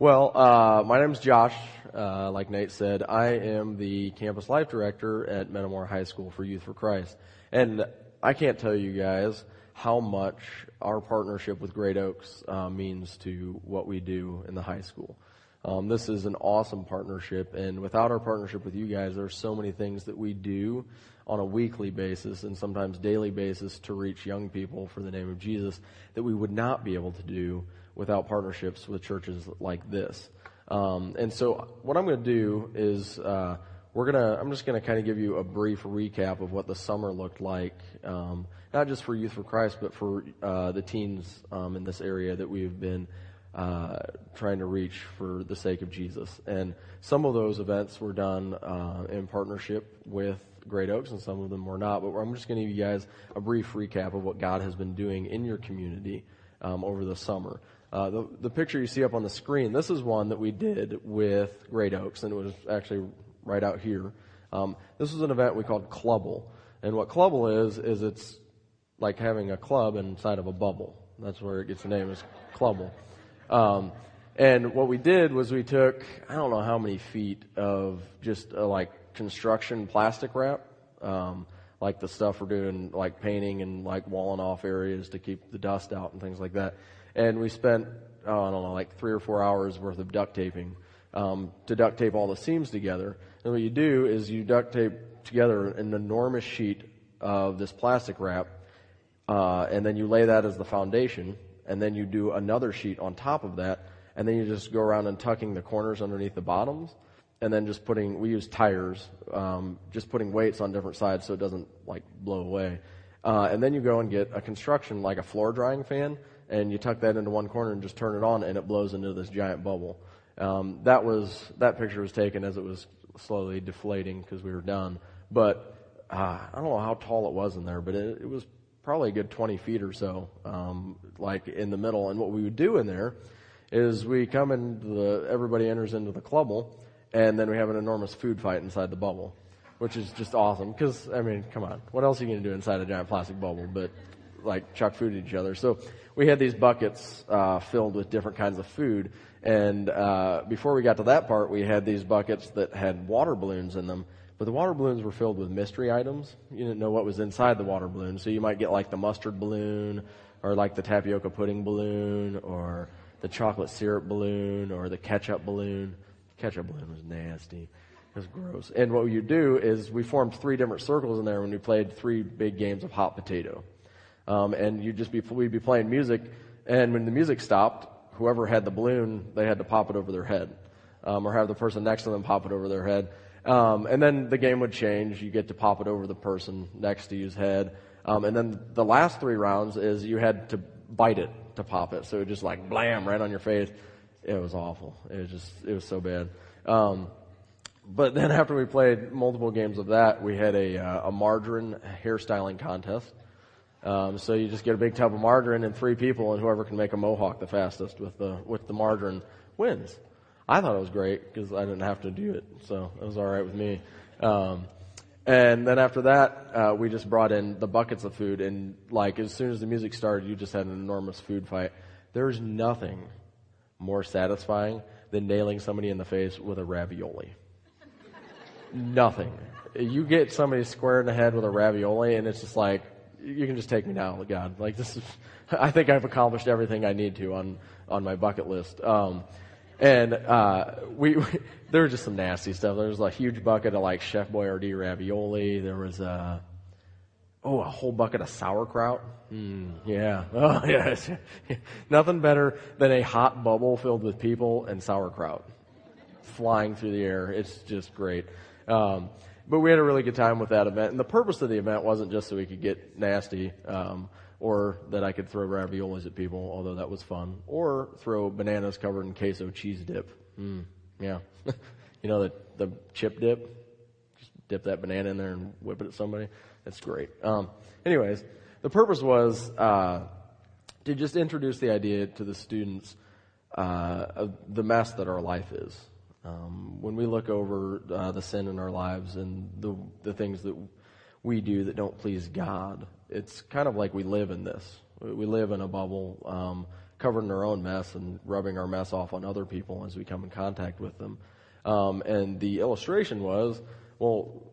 Well, uh, my name's Josh. Uh, like Nate said, I am the campus life director at Metamora High School for Youth for Christ. And I can't tell you guys how much our partnership with Great Oaks uh, means to what we do in the high school. Um, this is an awesome partnership, and without our partnership with you guys, there's so many things that we do on a weekly basis and sometimes daily basis to reach young people for the name of Jesus that we would not be able to do without partnerships with churches like this. Um, and so what I'm going to do is uh, we're gonna I'm just going to kind of give you a brief recap of what the summer looked like, um, not just for Youth for Christ, but for uh, the teens um, in this area that we've been uh, trying to reach for the sake of Jesus. And some of those events were done uh, in partnership with Great Oaks, and some of them were not. But I'm just going to give you guys a brief recap of what God has been doing in your community um, over the summer. Uh, the, the picture you see up on the screen, this is one that we did with Great Oaks, and it was actually right out here. Um, this was an event we called Clubble. And what Clubble is, is it's like having a club inside of a bubble. That's where it gets the name, is Clubble. Um, and what we did was we took, I don't know how many feet of just like construction plastic wrap, um, like the stuff we're doing, like painting and like walling off areas to keep the dust out and things like that and we spent oh, I don't know like three or four hours worth of duct taping um, to duct tape all the seams together. And what you do is you duct tape together an enormous sheet of this plastic wrap, uh, and then you lay that as the foundation, and then you do another sheet on top of that, and then you just go around and tucking the corners underneath the bottoms, and then just putting we use tires, um, just putting weights on different sides so it doesn't like blow away. Uh, and then you go and get a construction like a floor drying fan and you tuck that into one corner and just turn it on, and it blows into this giant bubble. Um, that was that picture was taken as it was slowly deflating because we were done. But uh, I don't know how tall it was in there, but it, it was probably a good 20 feet or so, um, like in the middle. And what we would do in there is we come into the everybody enters into the clubble, and then we have an enormous food fight inside the bubble, which is just awesome. Because I mean, come on, what else are you going to do inside a giant plastic bubble? But like chuck food at each other. So we had these buckets uh, filled with different kinds of food. And uh, before we got to that part, we had these buckets that had water balloons in them. But the water balloons were filled with mystery items. You didn't know what was inside the water balloon. So you might get like the mustard balloon, or like the tapioca pudding balloon, or the chocolate syrup balloon, or the ketchup balloon. Ketchup balloon was nasty. It was gross. And what you do is we formed three different circles in there when we played three big games of hot potato. Um, and you'd just be, we'd be playing music, and when the music stopped, whoever had the balloon, they had to pop it over their head, um, or have the person next to them pop it over their head. Um, and then the game would change. You get to pop it over the person next to you's head. Um, and then the last three rounds is you had to bite it to pop it. So it just like blam right on your face. It was awful. It was just, it was so bad. Um, but then after we played multiple games of that, we had a, uh, a margarine hairstyling contest. Um, so you just get a big tub of margarine and three people, and whoever can make a mohawk the fastest with the with the margarine wins. I thought it was great because I didn't have to do it, so it was all right with me. Um, and then after that, uh, we just brought in the buckets of food, and like as soon as the music started, you just had an enormous food fight. There's nothing more satisfying than nailing somebody in the face with a ravioli. nothing. You get somebody square in the head with a ravioli, and it's just like you can just take me now, God. Like this is, I think I've accomplished everything I need to on, on my bucket list. Um, and, uh, we, we, there was just some nasty stuff. There was a huge bucket of like Chef Boyardee ravioli. There was, uh, oh, a whole bucket of sauerkraut. Mm, yeah. Oh, yes. Nothing better than a hot bubble filled with people and sauerkraut flying through the air. It's just great. Um, but we had a really good time with that event. And the purpose of the event wasn't just so we could get nasty, um, or that I could throw raviolis at people, although that was fun, or throw bananas covered in queso cheese dip. Mm, yeah. you know, the, the chip dip? Just dip that banana in there and whip it at somebody. That's great. Um, anyways, the purpose was, uh, to just introduce the idea to the students, uh, of the mess that our life is. Um, when we look over uh, the sin in our lives and the, the things that we do that don't please God, it's kind of like we live in this. We live in a bubble, um, covered in our own mess and rubbing our mess off on other people as we come in contact with them. Um, and the illustration was, well,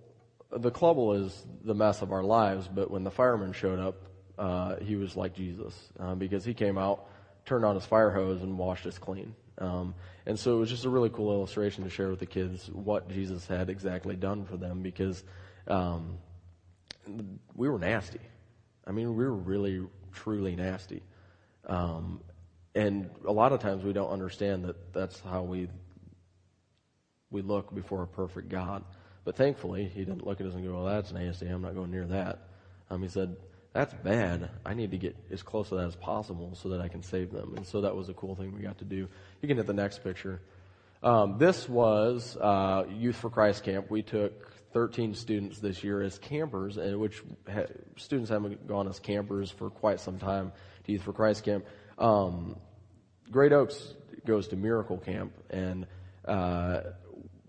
the clubble is the mess of our lives, but when the fireman showed up, uh, he was like Jesus uh, because he came out, turned on his fire hose, and washed us clean. Um, and so it was just a really cool illustration to share with the kids what Jesus had exactly done for them because um, we were nasty. I mean, we were really, truly nasty. Um, and a lot of times we don't understand that that's how we we look before a perfect God. But thankfully, he didn't look at us and go, "Well, that's nasty. I'm not going near that." Um, he said, "That's bad. I need to get as close to that as possible so that I can save them." And so that was a cool thing we got to do. You can hit the next picture. Um, this was uh, Youth for Christ camp. We took 13 students this year as campers, and which ha- students haven't gone as campers for quite some time to Youth for Christ camp. Um, Great Oaks goes to Miracle Camp, and uh,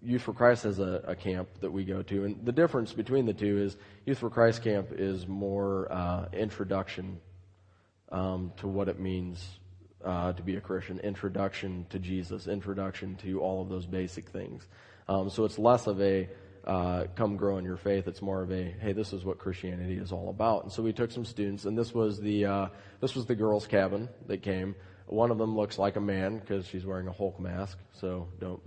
Youth for Christ has a, a, camp that we go to, and the difference between the two is Youth for Christ camp is more uh, introduction um, to what it means uh, to be a Christian, introduction to Jesus, introduction to all of those basic things. Um, so it's less of a uh, come grow in your faith. It's more of a hey, this is what Christianity is all about. And so we took some students, and this was the uh, this was the girls' cabin that came. One of them looks like a man because she's wearing a Hulk mask. So don't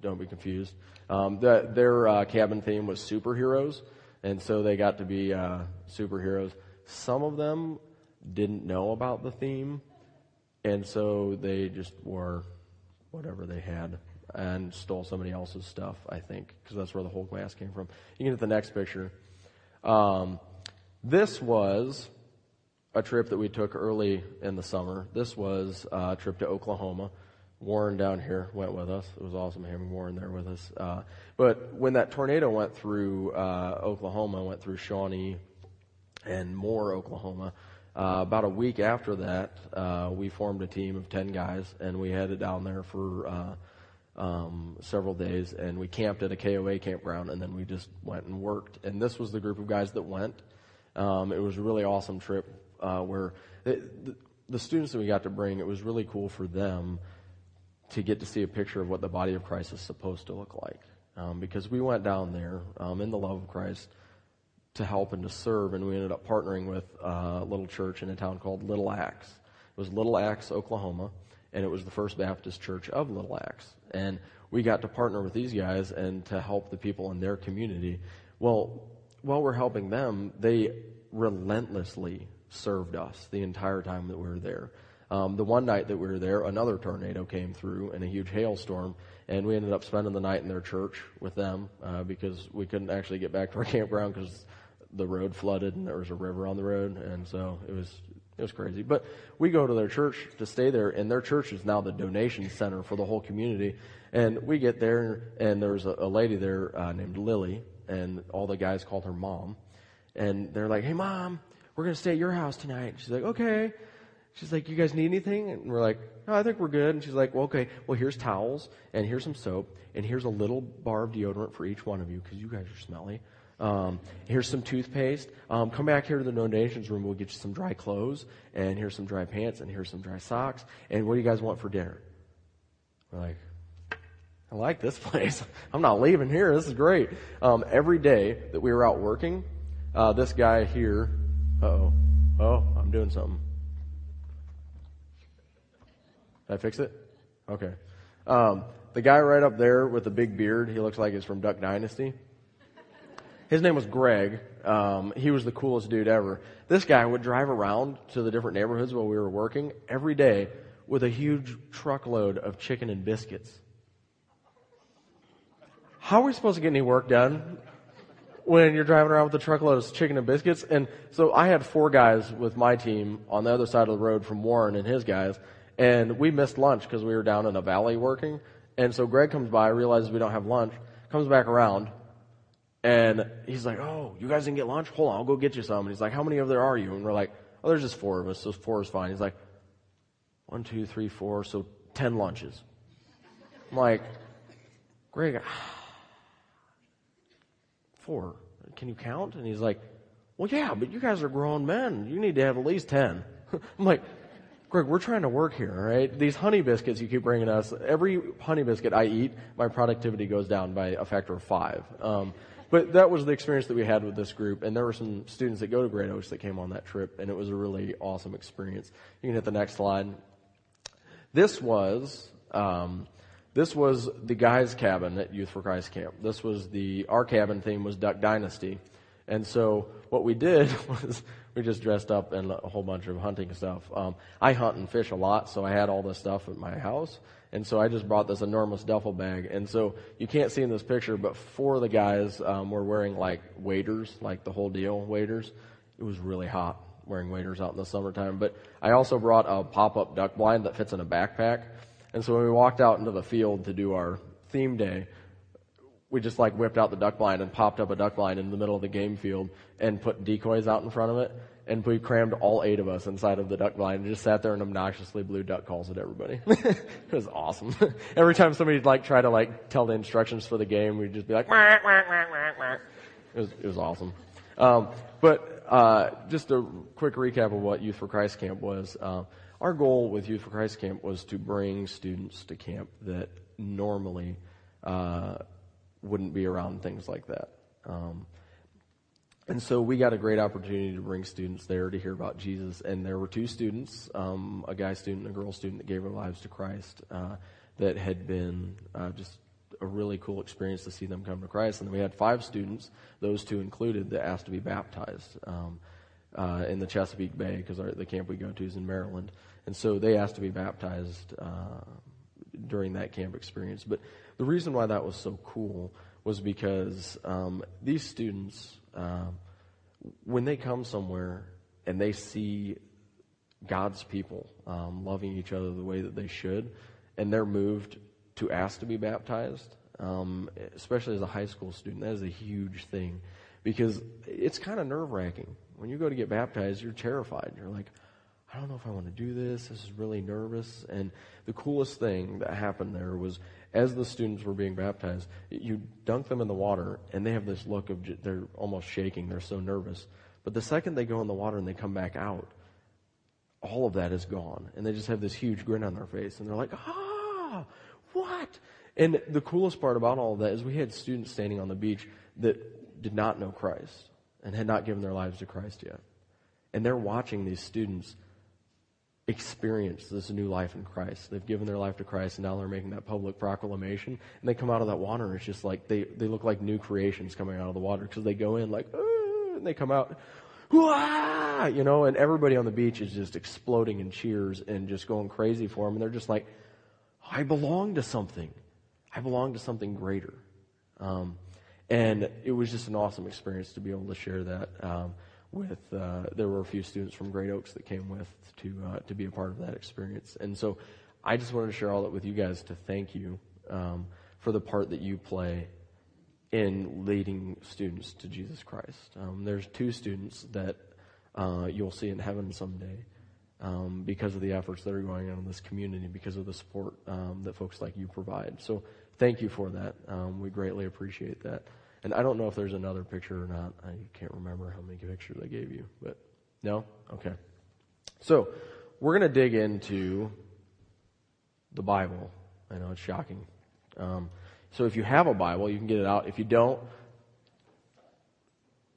don't be confused. Um, the, their uh, cabin theme was superheroes, and so they got to be uh, superheroes. Some of them didn't know about the theme, and so they just wore whatever they had and stole somebody else's stuff, I think, because that's where the whole mask came from. You can get the next picture. Um, this was a trip that we took early in the summer. This was a trip to Oklahoma. Warren down here went with us. It was awesome having Warren there with us. Uh, but when that tornado went through uh, Oklahoma, went through Shawnee and Moore, Oklahoma, uh, about a week after that, uh, we formed a team of 10 guys and we headed down there for uh, um, several days and we camped at a KOA campground and then we just went and worked. And this was the group of guys that went. Um, it was a really awesome trip uh, where it, the, the students that we got to bring, it was really cool for them to get to see a picture of what the body of Christ is supposed to look like. Um, because we went down there um, in the love of Christ to help and to serve, and we ended up partnering with a little church in a town called Little Axe. It was Little Axe, Oklahoma, and it was the First Baptist Church of Little Axe. And we got to partner with these guys and to help the people in their community. Well, while we're helping them, they relentlessly served us the entire time that we were there. Um, the one night that we were there, another tornado came through and a huge hailstorm, and we ended up spending the night in their church with them uh, because we couldn't actually get back to our campground because the road flooded and there was a river on the road, and so it was it was crazy. But we go to their church to stay there, and their church is now the donation center for the whole community. And we get there, and there's a, a lady there uh, named Lily, and all the guys called her mom, and they're like, "Hey, mom, we're gonna stay at your house tonight." She's like, "Okay." She's like, you guys need anything? And we're like, no, I think we're good. And she's like, well, okay, well, here's towels and here's some soap and here's a little bar of deodorant for each one of you because you guys are smelly. Um, here's some toothpaste. Um, come back here to the donations room. We'll get you some dry clothes and here's some dry pants and here's some dry socks. And what do you guys want for dinner? We're like, I like this place. I'm not leaving here. This is great. Um, every day that we were out working, uh, this guy here, oh, oh, I'm doing something. Did I fix it? Okay. Um, the guy right up there with the big beard, he looks like he's from Duck Dynasty. His name was Greg. Um, he was the coolest dude ever. This guy would drive around to the different neighborhoods while we were working every day with a huge truckload of chicken and biscuits. How are we supposed to get any work done when you're driving around with a truckload of chicken and biscuits? And so I had four guys with my team on the other side of the road from Warren and his guys, and we missed lunch because we were down in a valley working. And so Greg comes by, realizes we don't have lunch, comes back around, and he's like, "Oh, you guys didn't get lunch? Hold on, I'll go get you some." And he's like, "How many of there are you?" And we're like, "Oh, there's just four of us, so four is fine." He's like, "One, two, three, four, so ten lunches." I'm like, "Greg, four? Can you count?" And he's like, "Well, yeah, but you guys are grown men. You need to have at least 10. I'm like, Greg, we're trying to work here, right? These honey biscuits you keep bringing us, every honey biscuit I eat, my productivity goes down by a factor of five. Um, but that was the experience that we had with this group, and there were some students that go to Great Oaks that came on that trip, and it was a really awesome experience. You can hit the next slide. This was um, this was the guys' cabin at Youth for Christ camp. This was the our cabin theme was Duck Dynasty, and so what we did was we just dressed up in a whole bunch of hunting stuff. Um, I hunt and fish a lot, so I had all this stuff at my house. And so I just brought this enormous duffel bag. And so you can't see in this picture, but four of the guys um, were wearing like waders, like the whole deal waders. It was really hot wearing waders out in the summertime. But I also brought a pop-up duck blind that fits in a backpack. And so when we walked out into the field to do our theme day, we just like whipped out the duck blind and popped up a duck blind in the middle of the game field and put decoys out in front of it. And we crammed all eight of us inside of the duck blind and just sat there and obnoxiously blew duck calls at everybody. it was awesome. Every time somebody like try to like tell the instructions for the game, we'd just be like, wah, wah, wah, it was, it was awesome. Um, but, uh, just a quick recap of what Youth for Christ Camp was. Uh, our goal with Youth for Christ Camp was to bring students to camp that normally, uh, wouldn't be around things like that. Um, and so we got a great opportunity to bring students there to hear about Jesus. And there were two students, um, a guy student and a girl student that gave their lives to Christ, uh, that had been uh, just a really cool experience to see them come to Christ. And we had five students, those two included, that asked to be baptized um, uh, in the Chesapeake Bay because the camp we go to is in Maryland. And so they asked to be baptized uh, during that camp experience. But the reason why that was so cool was because um, these students, um, when they come somewhere and they see God's people um, loving each other the way that they should, and they're moved to ask to be baptized, um, especially as a high school student, that is a huge thing because it's kind of nerve wracking. When you go to get baptized, you're terrified. You're like, I don't know if I want to do this. This is really nervous. And the coolest thing that happened there was as the students were being baptized, you dunk them in the water and they have this look of, they're almost shaking. They're so nervous. But the second they go in the water and they come back out, all of that is gone. And they just have this huge grin on their face and they're like, ah, what? And the coolest part about all of that is we had students standing on the beach that did not know Christ and had not given their lives to Christ yet. And they're watching these students experience this new life in Christ. They've given their life to Christ and now they're making that public proclamation and they come out of that water and it's just like they, they look like new creations coming out of the water because they go in like, and they come out, Wah! you know, and everybody on the beach is just exploding in cheers and just going crazy for them and they're just like, I belong to something. I belong to something greater. Um, and it was just an awesome experience to be able to share that. Um, with uh, there were a few students from Great Oaks that came with to uh, to be a part of that experience, and so I just wanted to share all that with you guys to thank you um, for the part that you play in leading students to Jesus Christ. Um, there's two students that uh, you'll see in heaven someday. Um, because of the efforts that are going on in this community, because of the support um, that folks like you provide. So, thank you for that. Um, we greatly appreciate that. And I don't know if there's another picture or not. I can't remember how many pictures I gave you, but no? Okay. So, we're going to dig into the Bible. I know it's shocking. Um, so, if you have a Bible, you can get it out. If you don't,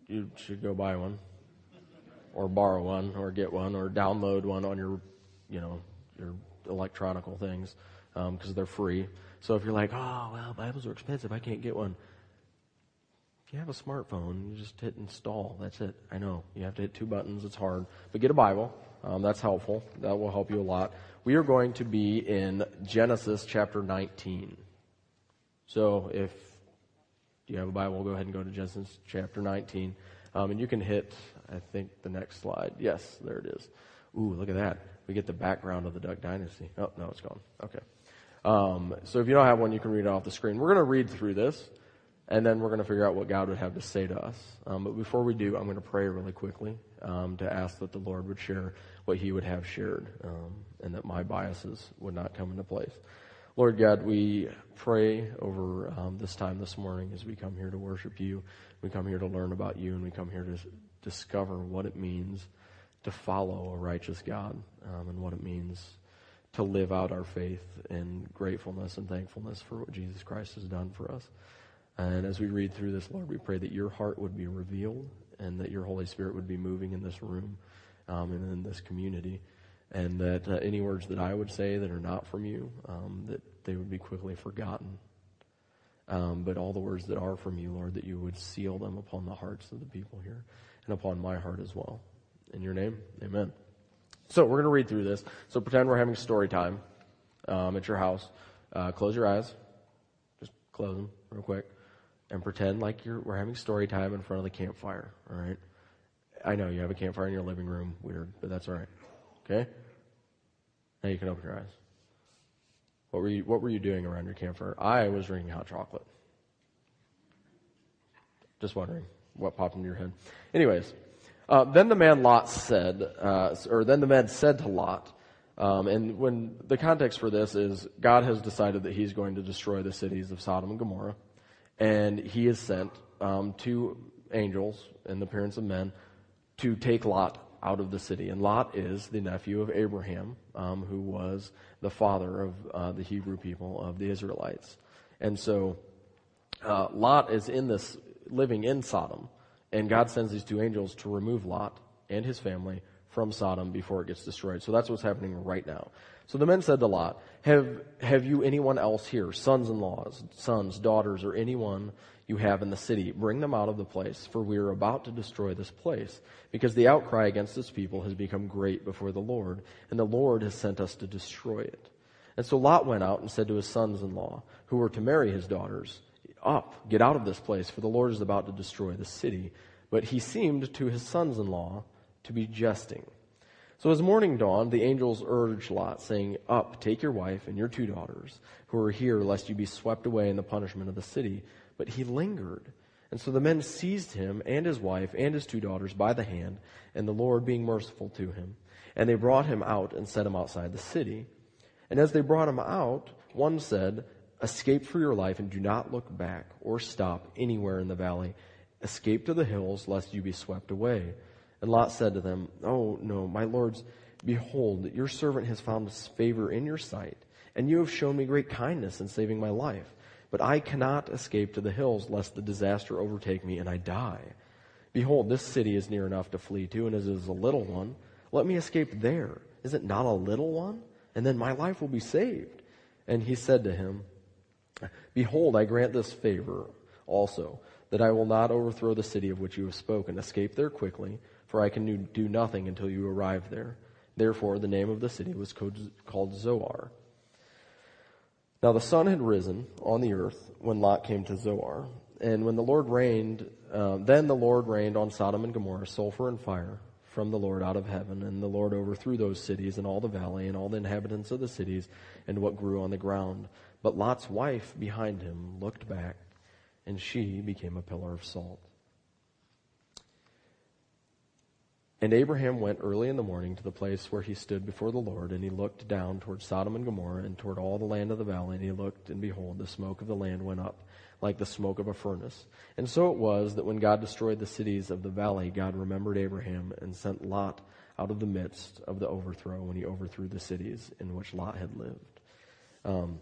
you should go buy one, or borrow one, or get one, or download one on your, you know, your electronical things, because um, they're free. So if you're like, oh well, Bibles are expensive, I can't get one you have a smartphone, you just hit install. That's it. I know. You have to hit two buttons. It's hard. But get a Bible. Um, that's helpful. That will help you a lot. We are going to be in Genesis chapter 19. So if you have a Bible, go ahead and go to Genesis chapter 19. Um, and you can hit, I think, the next slide. Yes, there it is. Ooh, look at that. We get the background of the Duck Dynasty. Oh, no, it's gone. Okay. Um, so if you don't have one, you can read it off the screen. We're going to read through this and then we're going to figure out what God would have to say to us. Um, but before we do, I'm going to pray really quickly um, to ask that the Lord would share what He would have shared, um, and that my biases would not come into place. Lord God, we pray over um, this time this morning as we come here to worship You. We come here to learn about You, and we come here to discover what it means to follow a righteous God um, and what it means to live out our faith in gratefulness and thankfulness for what Jesus Christ has done for us. And as we read through this, Lord, we pray that your heart would be revealed and that your Holy Spirit would be moving in this room um, and in this community. And that uh, any words that I would say that are not from you, um, that they would be quickly forgotten. Um, but all the words that are from you, Lord, that you would seal them upon the hearts of the people here and upon my heart as well. In your name, amen. So we're going to read through this. So pretend we're having story time um, at your house. Uh, close your eyes. Just close them real quick. And pretend like you're, we're having story time in front of the campfire. All right? I know you have a campfire in your living room. Weird, but that's all right. Okay? Now you can open your eyes. What were you, what were you doing around your campfire? I was drinking hot chocolate. Just wondering what popped into your head. Anyways, uh, then the man Lot said, uh, or then the man said to Lot, um, and when the context for this is God has decided that He's going to destroy the cities of Sodom and Gomorrah, and He has sent um, two angels in the appearance of men to take Lot out of the city. And Lot is the nephew of Abraham, um, who was the father of uh, the Hebrew people of the Israelites. And so uh, Lot is in this living in Sodom. And God sends these two angels to remove Lot and his family from Sodom before it gets destroyed. So that's what's happening right now. So the men said to Lot, have, have you anyone else here, sons-in-laws, sons, daughters, or anyone you have in the city? Bring them out of the place, for we are about to destroy this place, because the outcry against this people has become great before the Lord, and the Lord has sent us to destroy it. And so Lot went out and said to his sons-in-law, who were to marry his daughters, up, get out of this place, for the Lord is about to destroy the city. But he seemed to his sons in law to be jesting. So as morning dawned, the angels urged Lot, saying, Up, take your wife and your two daughters, who are here, lest you be swept away in the punishment of the city. But he lingered. And so the men seized him and his wife and his two daughters by the hand, and the Lord being merciful to him. And they brought him out and set him outside the city. And as they brought him out, one said, Escape for your life and do not look back or stop anywhere in the valley. Escape to the hills lest you be swept away. And Lot said to them, Oh, no, my lords, behold, your servant has found favor in your sight, and you have shown me great kindness in saving my life. But I cannot escape to the hills lest the disaster overtake me and I die. Behold, this city is near enough to flee to, and as it is a little one, let me escape there. Is it not a little one? And then my life will be saved. And he said to him, Behold, I grant this favor also, that I will not overthrow the city of which you have spoken. Escape there quickly, for I can do nothing until you arrive there. Therefore, the name of the city was called Zoar. Now the sun had risen on the earth when Lot came to Zoar. And when the Lord rained, uh, then the Lord rained on Sodom and Gomorrah sulfur and fire from the Lord out of heaven. And the Lord overthrew those cities and all the valley and all the inhabitants of the cities and what grew on the ground. But Lot's wife behind him looked back, and she became a pillar of salt. And Abraham went early in the morning to the place where he stood before the Lord, and he looked down toward Sodom and Gomorrah and toward all the land of the valley, and he looked, and behold, the smoke of the land went up like the smoke of a furnace. And so it was that when God destroyed the cities of the valley, God remembered Abraham and sent Lot out of the midst of the overthrow when he overthrew the cities in which Lot had lived. Um,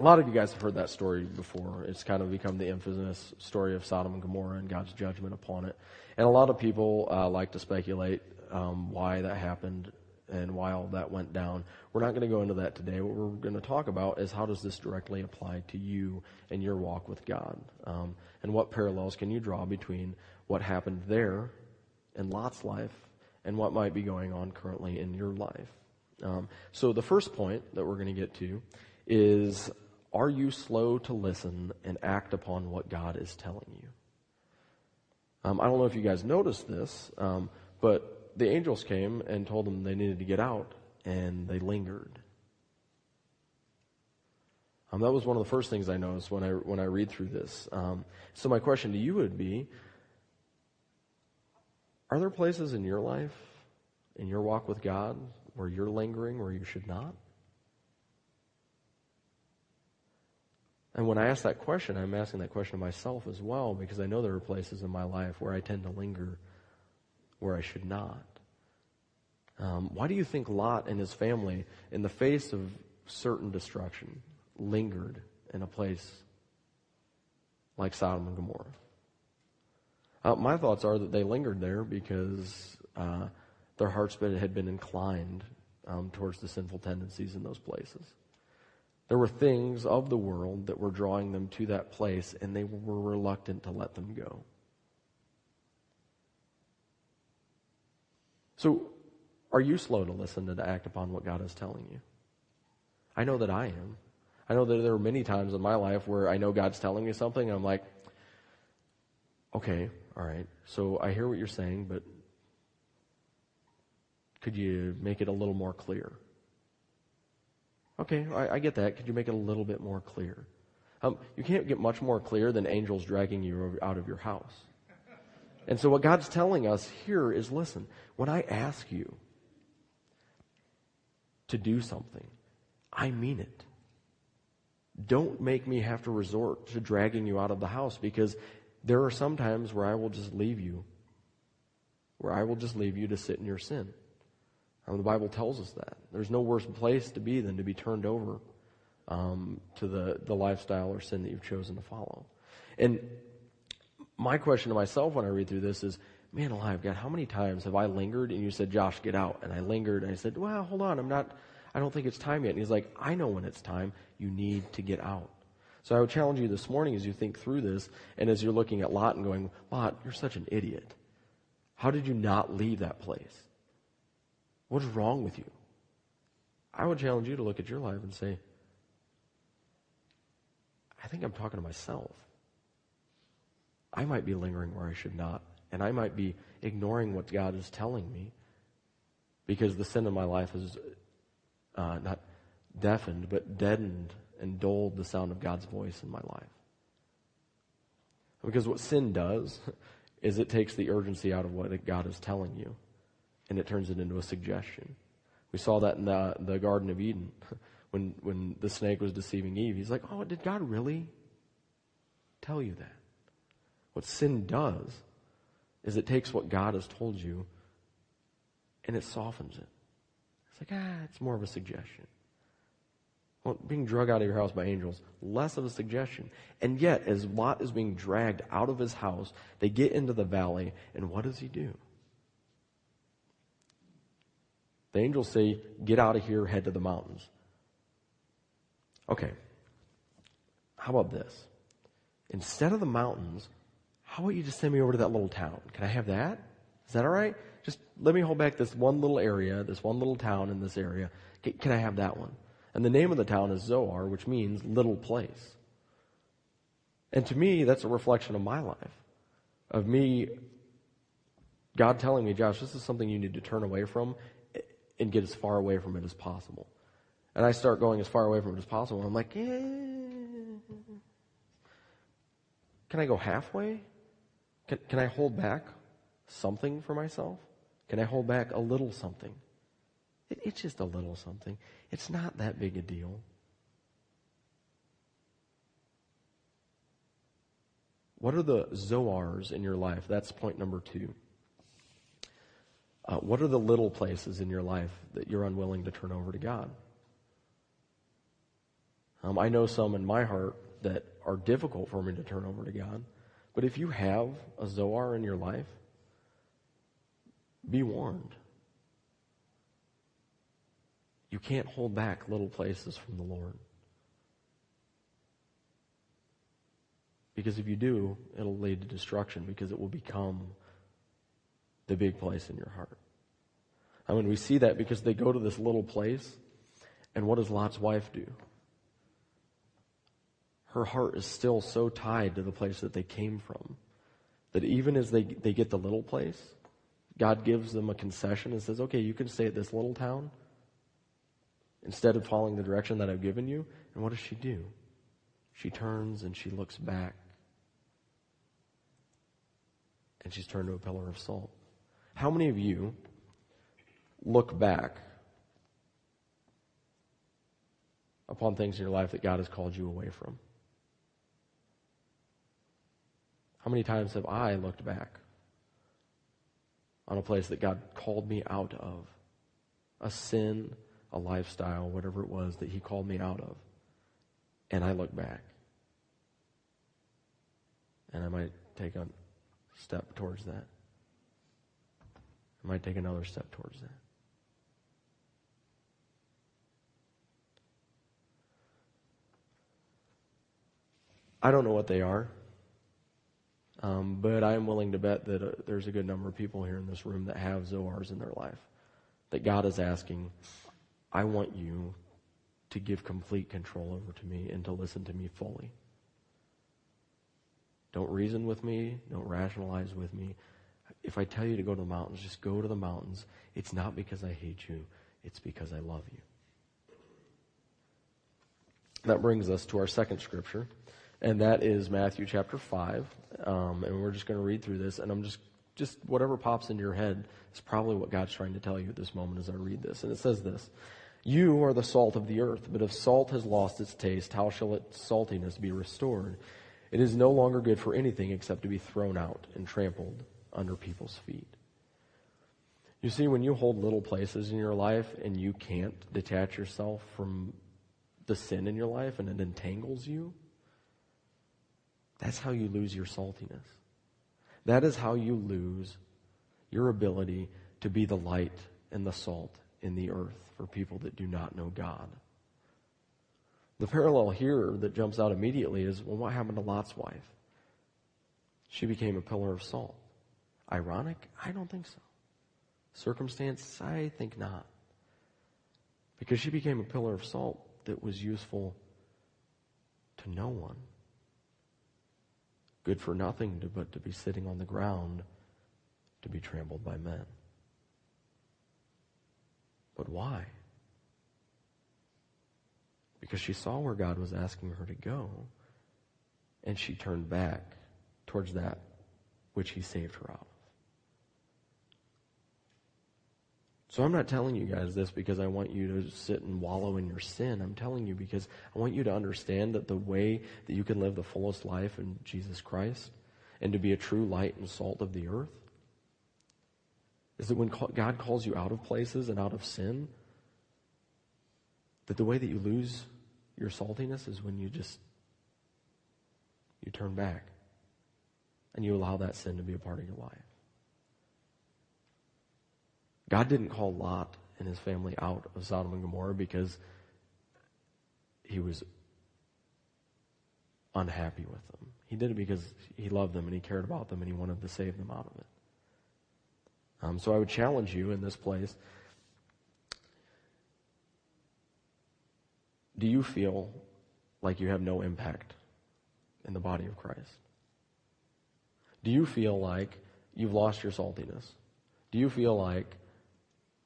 a lot of you guys have heard that story before. It's kind of become the infamous story of Sodom and Gomorrah and God's judgment upon it. And a lot of people uh, like to speculate um, why that happened and why all that went down. We're not going to go into that today. What we're going to talk about is how does this directly apply to you and your walk with God, um, and what parallels can you draw between what happened there in Lot's life and what might be going on currently in your life. Um, so the first point that we're going to get to is are you slow to listen and act upon what God is telling you? Um, I don't know if you guys noticed this, um, but the angels came and told them they needed to get out, and they lingered. Um, that was one of the first things I noticed when I when I read through this. Um, so my question to you would be: Are there places in your life, in your walk with God, where you're lingering where you should not? And when I ask that question, I'm asking that question to myself as well because I know there are places in my life where I tend to linger where I should not. Um, why do you think Lot and his family, in the face of certain destruction, lingered in a place like Sodom and Gomorrah? Uh, my thoughts are that they lingered there because uh, their hearts had been inclined um, towards the sinful tendencies in those places. There were things of the world that were drawing them to that place, and they were reluctant to let them go. So, are you slow to listen and to act upon what God is telling you? I know that I am. I know that there are many times in my life where I know God's telling me something, and I'm like, okay, all right, so I hear what you're saying, but could you make it a little more clear? Okay, I, I get that. Could you make it a little bit more clear? Um, you can't get much more clear than angels dragging you out of your house. And so what God's telling us here is listen, when I ask you to do something, I mean it. Don't make me have to resort to dragging you out of the house because there are some times where I will just leave you, where I will just leave you to sit in your sin. Um, the Bible tells us that. There's no worse place to be than to be turned over um, to the, the lifestyle or sin that you've chosen to follow. And my question to myself when I read through this is, man alive, God, how many times have I lingered and you said, Josh, get out? And I lingered and I said, well, hold on, I'm not, I don't think it's time yet. And he's like, I know when it's time. You need to get out. So I would challenge you this morning as you think through this and as you're looking at Lot and going, Lot, you're such an idiot. How did you not leave that place? What's wrong with you? I would challenge you to look at your life and say, I think I'm talking to myself. I might be lingering where I should not, and I might be ignoring what God is telling me because the sin in my life has uh, not deafened, but deadened and dulled the sound of God's voice in my life. Because what sin does is it takes the urgency out of what God is telling you and it turns it into a suggestion. We saw that in the, the Garden of Eden when, when the snake was deceiving Eve. He's like, oh, did God really tell you that? What sin does is it takes what God has told you and it softens it. It's like, ah, it's more of a suggestion. Well, being drug out of your house by angels, less of a suggestion. And yet, as Lot is being dragged out of his house, they get into the valley, and what does he do? The angels say, Get out of here, head to the mountains. Okay. How about this? Instead of the mountains, how about you just send me over to that little town? Can I have that? Is that all right? Just let me hold back this one little area, this one little town in this area. Can I have that one? And the name of the town is Zoar, which means little place. And to me, that's a reflection of my life. Of me, God telling me, Josh, this is something you need to turn away from and get as far away from it as possible. And I start going as far away from it as possible. I'm like, eh, can I go halfway? Can, can I hold back something for myself? Can I hold back a little something? It, it's just a little something. It's not that big a deal. What are the Zoars in your life? That's point number two. Uh, what are the little places in your life that you're unwilling to turn over to God? Um, I know some in my heart that are difficult for me to turn over to God. But if you have a Zoar in your life, be warned. You can't hold back little places from the Lord. Because if you do, it'll lead to destruction because it will become the big place in your heart. I mean, we see that because they go to this little place, and what does Lot's wife do? Her heart is still so tied to the place that they came from that even as they, they get the little place, God gives them a concession and says, okay, you can stay at this little town instead of following the direction that I've given you. And what does she do? She turns and she looks back. And she's turned to a pillar of salt. How many of you look back upon things in your life that God has called you away from? How many times have I looked back on a place that God called me out of a sin, a lifestyle, whatever it was that He called me out of. And I look back. And I might take a step towards that. I might take another step towards that. I don't know what they are, um, but I am willing to bet that uh, there's a good number of people here in this room that have Zoars in their life. That God is asking, I want you to give complete control over to me and to listen to me fully. Don't reason with me. Don't rationalize with me. If I tell you to go to the mountains, just go to the mountains. It's not because I hate you, it's because I love you. That brings us to our second scripture, and that is Matthew chapter 5. Um, and we're just going to read through this, and I'm just, just whatever pops into your head is probably what God's trying to tell you at this moment as I read this. And it says this You are the salt of the earth, but if salt has lost its taste, how shall its saltiness be restored? It is no longer good for anything except to be thrown out and trampled under people's feet. You see, when you hold little places in your life and you can't detach yourself from the sin in your life and it entangles you, that's how you lose your saltiness. That is how you lose your ability to be the light and the salt in the earth for people that do not know God. The parallel here that jumps out immediately is well, what happened to Lot's wife? She became a pillar of salt. Ironic? I don't think so. Circumstance? I think not. Because she became a pillar of salt that was useful to no one. Good for nothing to, but to be sitting on the ground to be trampled by men. But why? because she saw where God was asking her to go, and she turned back towards that which He saved her out of. So I'm not telling you guys this because I want you to sit and wallow in your sin. I'm telling you because I want you to understand that the way that you can live the fullest life in Jesus Christ and to be a true light and salt of the earth is that when God calls you out of places and out of sin, that the way that you lose your saltiness is when you just you turn back and you allow that sin to be a part of your life. God didn't call Lot and his family out of Sodom and Gomorrah because he was unhappy with them. He did it because he loved them and he cared about them and he wanted to save them out of it. Um, so I would challenge you in this place Do you feel like you have no impact in the body of Christ? Do you feel like you've lost your saltiness? Do you feel like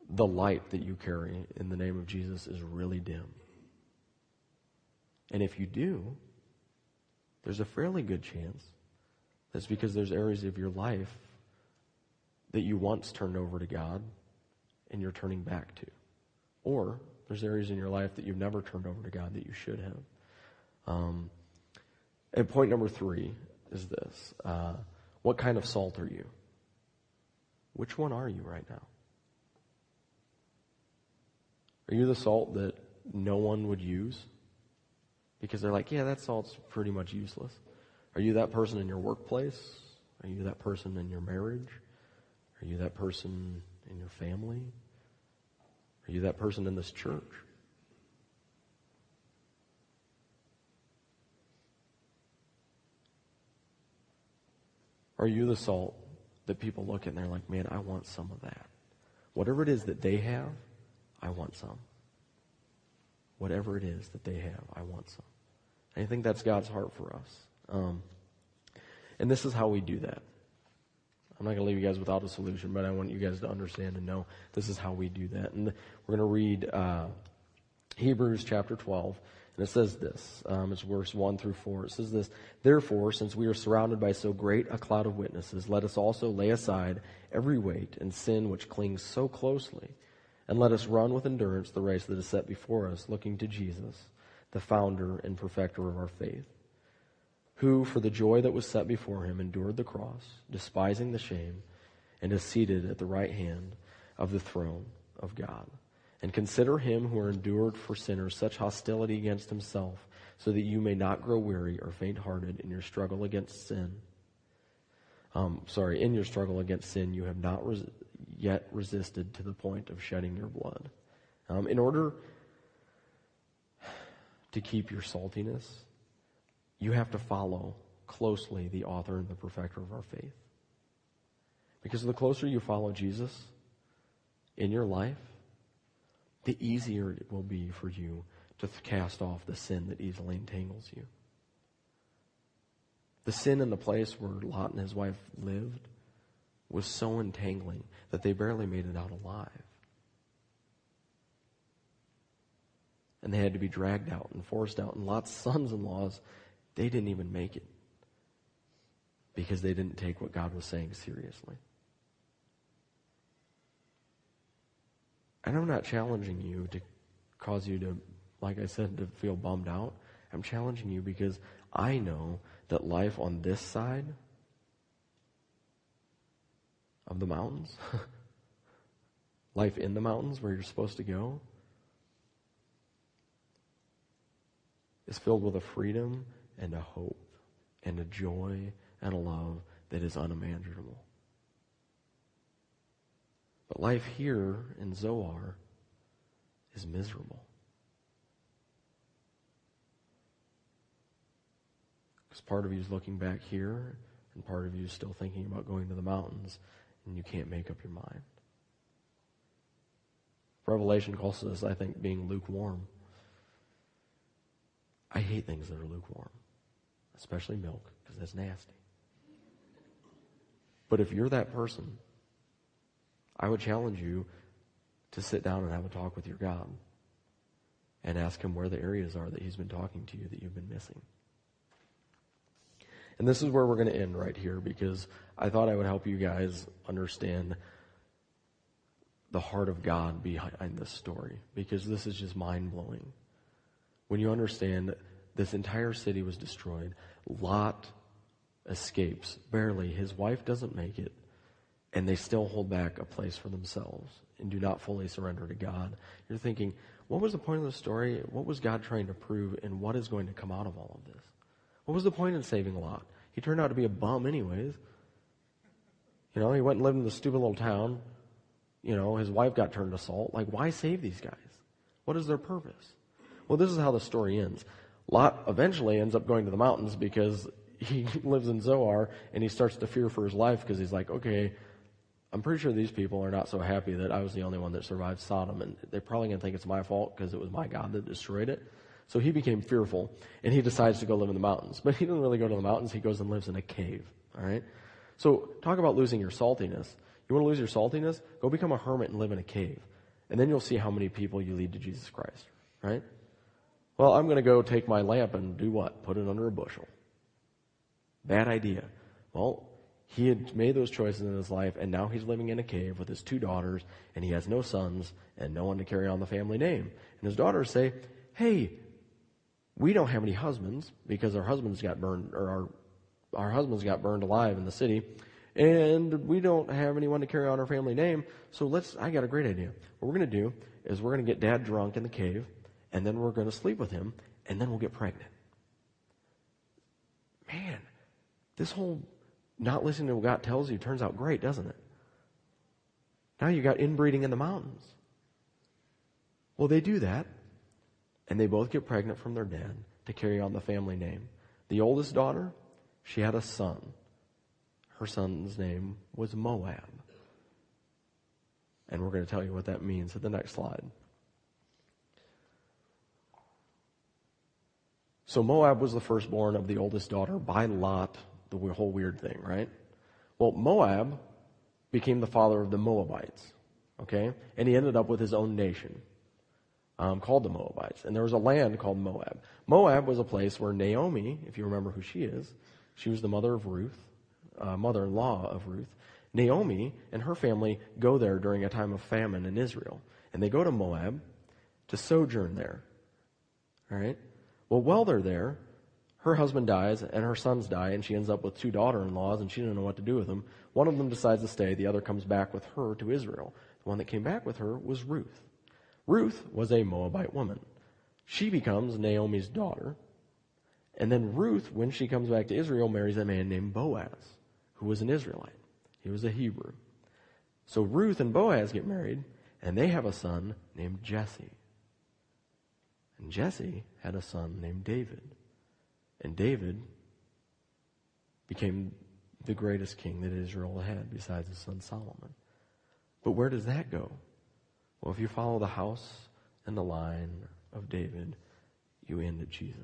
the light that you carry in the name of Jesus is really dim? And if you do, there's a fairly good chance that's because there's areas of your life that you once turned over to God and you're turning back to. Or there's areas in your life that you've never turned over to God that you should have. Um, and point number three is this uh, What kind of salt are you? Which one are you right now? Are you the salt that no one would use? Because they're like, yeah, that salt's pretty much useless. Are you that person in your workplace? Are you that person in your marriage? Are you that person in your family? Are you that person in this church? Are you the salt that people look at and they're like, man, I want some of that? Whatever it is that they have, I want some. Whatever it is that they have, I want some. I think that's God's heart for us. Um, and this is how we do that. I'm not going to leave you guys without a solution, but I want you guys to understand and know this is how we do that. And we're going to read uh, Hebrews chapter 12. And it says this, um, it's verse 1 through 4. It says this, Therefore, since we are surrounded by so great a cloud of witnesses, let us also lay aside every weight and sin which clings so closely, and let us run with endurance the race that is set before us, looking to Jesus, the founder and perfecter of our faith who, for the joy that was set before him, endured the cross, despising the shame, and is seated at the right hand of the throne of God. And consider him who endured for sinners such hostility against himself, so that you may not grow weary or faint hearted in your struggle against sin. Um, sorry, in your struggle against sin, you have not yet resisted to the point of shedding your blood. Um, in order to keep your saltiness, you have to follow closely the author and the perfecter of our faith. Because the closer you follow Jesus in your life, the easier it will be for you to cast off the sin that easily entangles you. The sin in the place where Lot and his wife lived was so entangling that they barely made it out alive. And they had to be dragged out and forced out. And Lot's of sons in laws, they didn't even make it because they didn't take what God was saying seriously. And I'm not challenging you to cause you to, like I said, to feel bummed out. I'm challenging you because I know that life on this side of the mountains, life in the mountains where you're supposed to go, is filled with a freedom and a hope and a joy and a love that is unimaginable. But life here in Zoar is miserable. Because part of you is looking back here, and part of you is still thinking about going to the mountains, and you can't make up your mind. Revelation calls this, I think, being lukewarm. I hate things that are lukewarm, especially milk, because that's nasty. But if you're that person, I would challenge you to sit down and have a talk with your God and ask Him where the areas are that He's been talking to you that you've been missing. And this is where we're going to end right here because I thought I would help you guys understand the heart of God behind this story because this is just mind blowing. When you understand this entire city was destroyed, Lot escapes barely. His wife doesn't make it and they still hold back a place for themselves and do not fully surrender to God. You're thinking, what was the point of the story? What was God trying to prove and what is going to come out of all of this? What was the point in saving Lot? He turned out to be a bum anyways. You know, he went and lived in the stupid little town. You know, his wife got turned to salt. Like, why save these guys? What is their purpose? Well, this is how the story ends. Lot eventually ends up going to the mountains because he lives in Zoar and he starts to fear for his life because he's like, okay, I'm pretty sure these people are not so happy that I was the only one that survived Sodom, and they're probably going to think it's my fault because it was my God that destroyed it. So he became fearful, and he decides to go live in the mountains. But he doesn't really go to the mountains, he goes and lives in a cave. All right? So talk about losing your saltiness. You want to lose your saltiness? Go become a hermit and live in a cave. And then you'll see how many people you lead to Jesus Christ. Right? Well, I'm going to go take my lamp and do what? Put it under a bushel. Bad idea. Well, he had made those choices in his life, and now he's living in a cave with his two daughters, and he has no sons and no one to carry on the family name. And his daughters say, Hey, we don't have any husbands because our husbands got burned, or our, our husbands got burned alive in the city, and we don't have anyone to carry on our family name, so let's, I got a great idea. What we're going to do is we're going to get dad drunk in the cave, and then we're going to sleep with him, and then we'll get pregnant. Man, this whole not listening to what God tells you turns out great, doesn't it? Now you got inbreeding in the mountains. Well, they do that, and they both get pregnant from their dad to carry on the family name. The oldest daughter, she had a son. Her son's name was Moab. And we're going to tell you what that means at the next slide. So Moab was the firstborn of the oldest daughter by Lot, the whole weird thing, right? Well, Moab became the father of the Moabites, okay? And he ended up with his own nation um, called the Moabites. And there was a land called Moab. Moab was a place where Naomi, if you remember who she is, she was the mother of Ruth, uh, mother in law of Ruth. Naomi and her family go there during a time of famine in Israel. And they go to Moab to sojourn there. All right? Well, while they're there, her husband dies and her sons die, and she ends up with two daughter in laws, and she doesn't know what to do with them. One of them decides to stay, the other comes back with her to Israel. The one that came back with her was Ruth. Ruth was a Moabite woman. She becomes Naomi's daughter. And then Ruth, when she comes back to Israel, marries a man named Boaz, who was an Israelite. He was a Hebrew. So Ruth and Boaz get married, and they have a son named Jesse. And Jesse had a son named David. And David became the greatest king that Israel had besides his son Solomon. But where does that go? Well, if you follow the house and the line of David, you end at Jesus.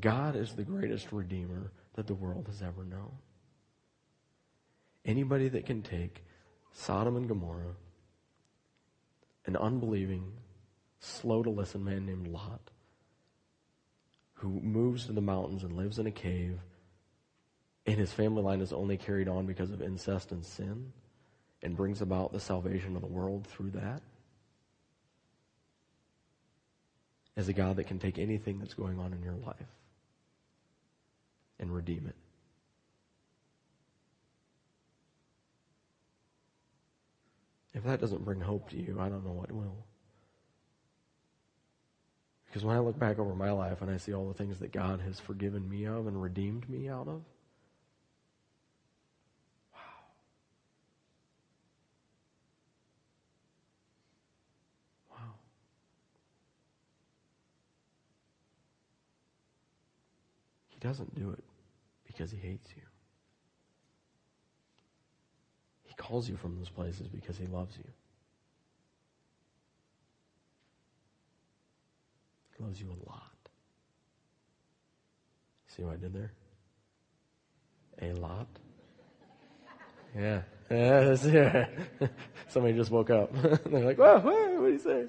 God is the greatest redeemer that the world has ever known. Anybody that can take Sodom and Gomorrah, an unbelieving, slow to listen man named Lot, who moves to the mountains and lives in a cave, and his family line is only carried on because of incest and sin, and brings about the salvation of the world through that. As a God that can take anything that's going on in your life and redeem it. If that doesn't bring hope to you, I don't know what will. Because when I look back over my life and I see all the things that God has forgiven me of and redeemed me out of, wow. Wow. He doesn't do it because he hates you. He calls you from those places because he loves you. Loves you a lot. See what I did there? A lot? Yeah. Yeah, yeah. Somebody just woke up. They're like, "Whoa, what do you say?"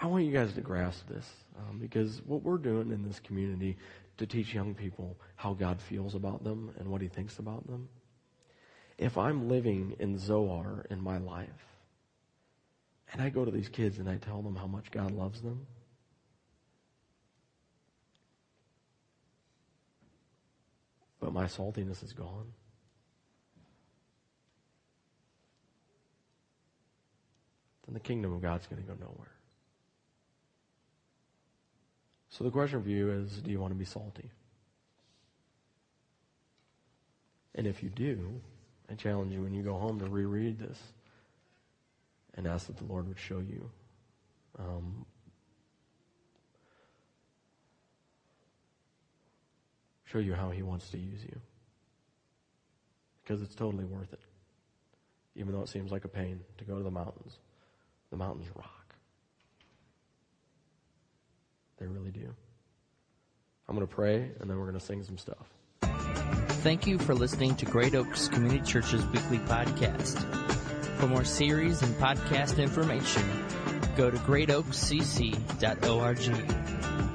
I want you guys to grasp this um, because what we're doing in this community to teach young people how God feels about them and what He thinks about them. If I'm living in Zoar in my life, and I go to these kids and I tell them how much God loves them, but my saltiness is gone. Then the kingdom of God's going to go nowhere. So the question for you is do you want to be salty? And if you do, I challenge you when you go home to reread this and ask that the Lord would show you um, show you how he wants to use you. Because it's totally worth it. Even though it seems like a pain to go to the mountains. The mountains rock. They really do. I'm going to pray and then we're going to sing some stuff. Thank you for listening to Great Oaks Community Church's weekly podcast. For more series and podcast information, go to greatoakscc.org.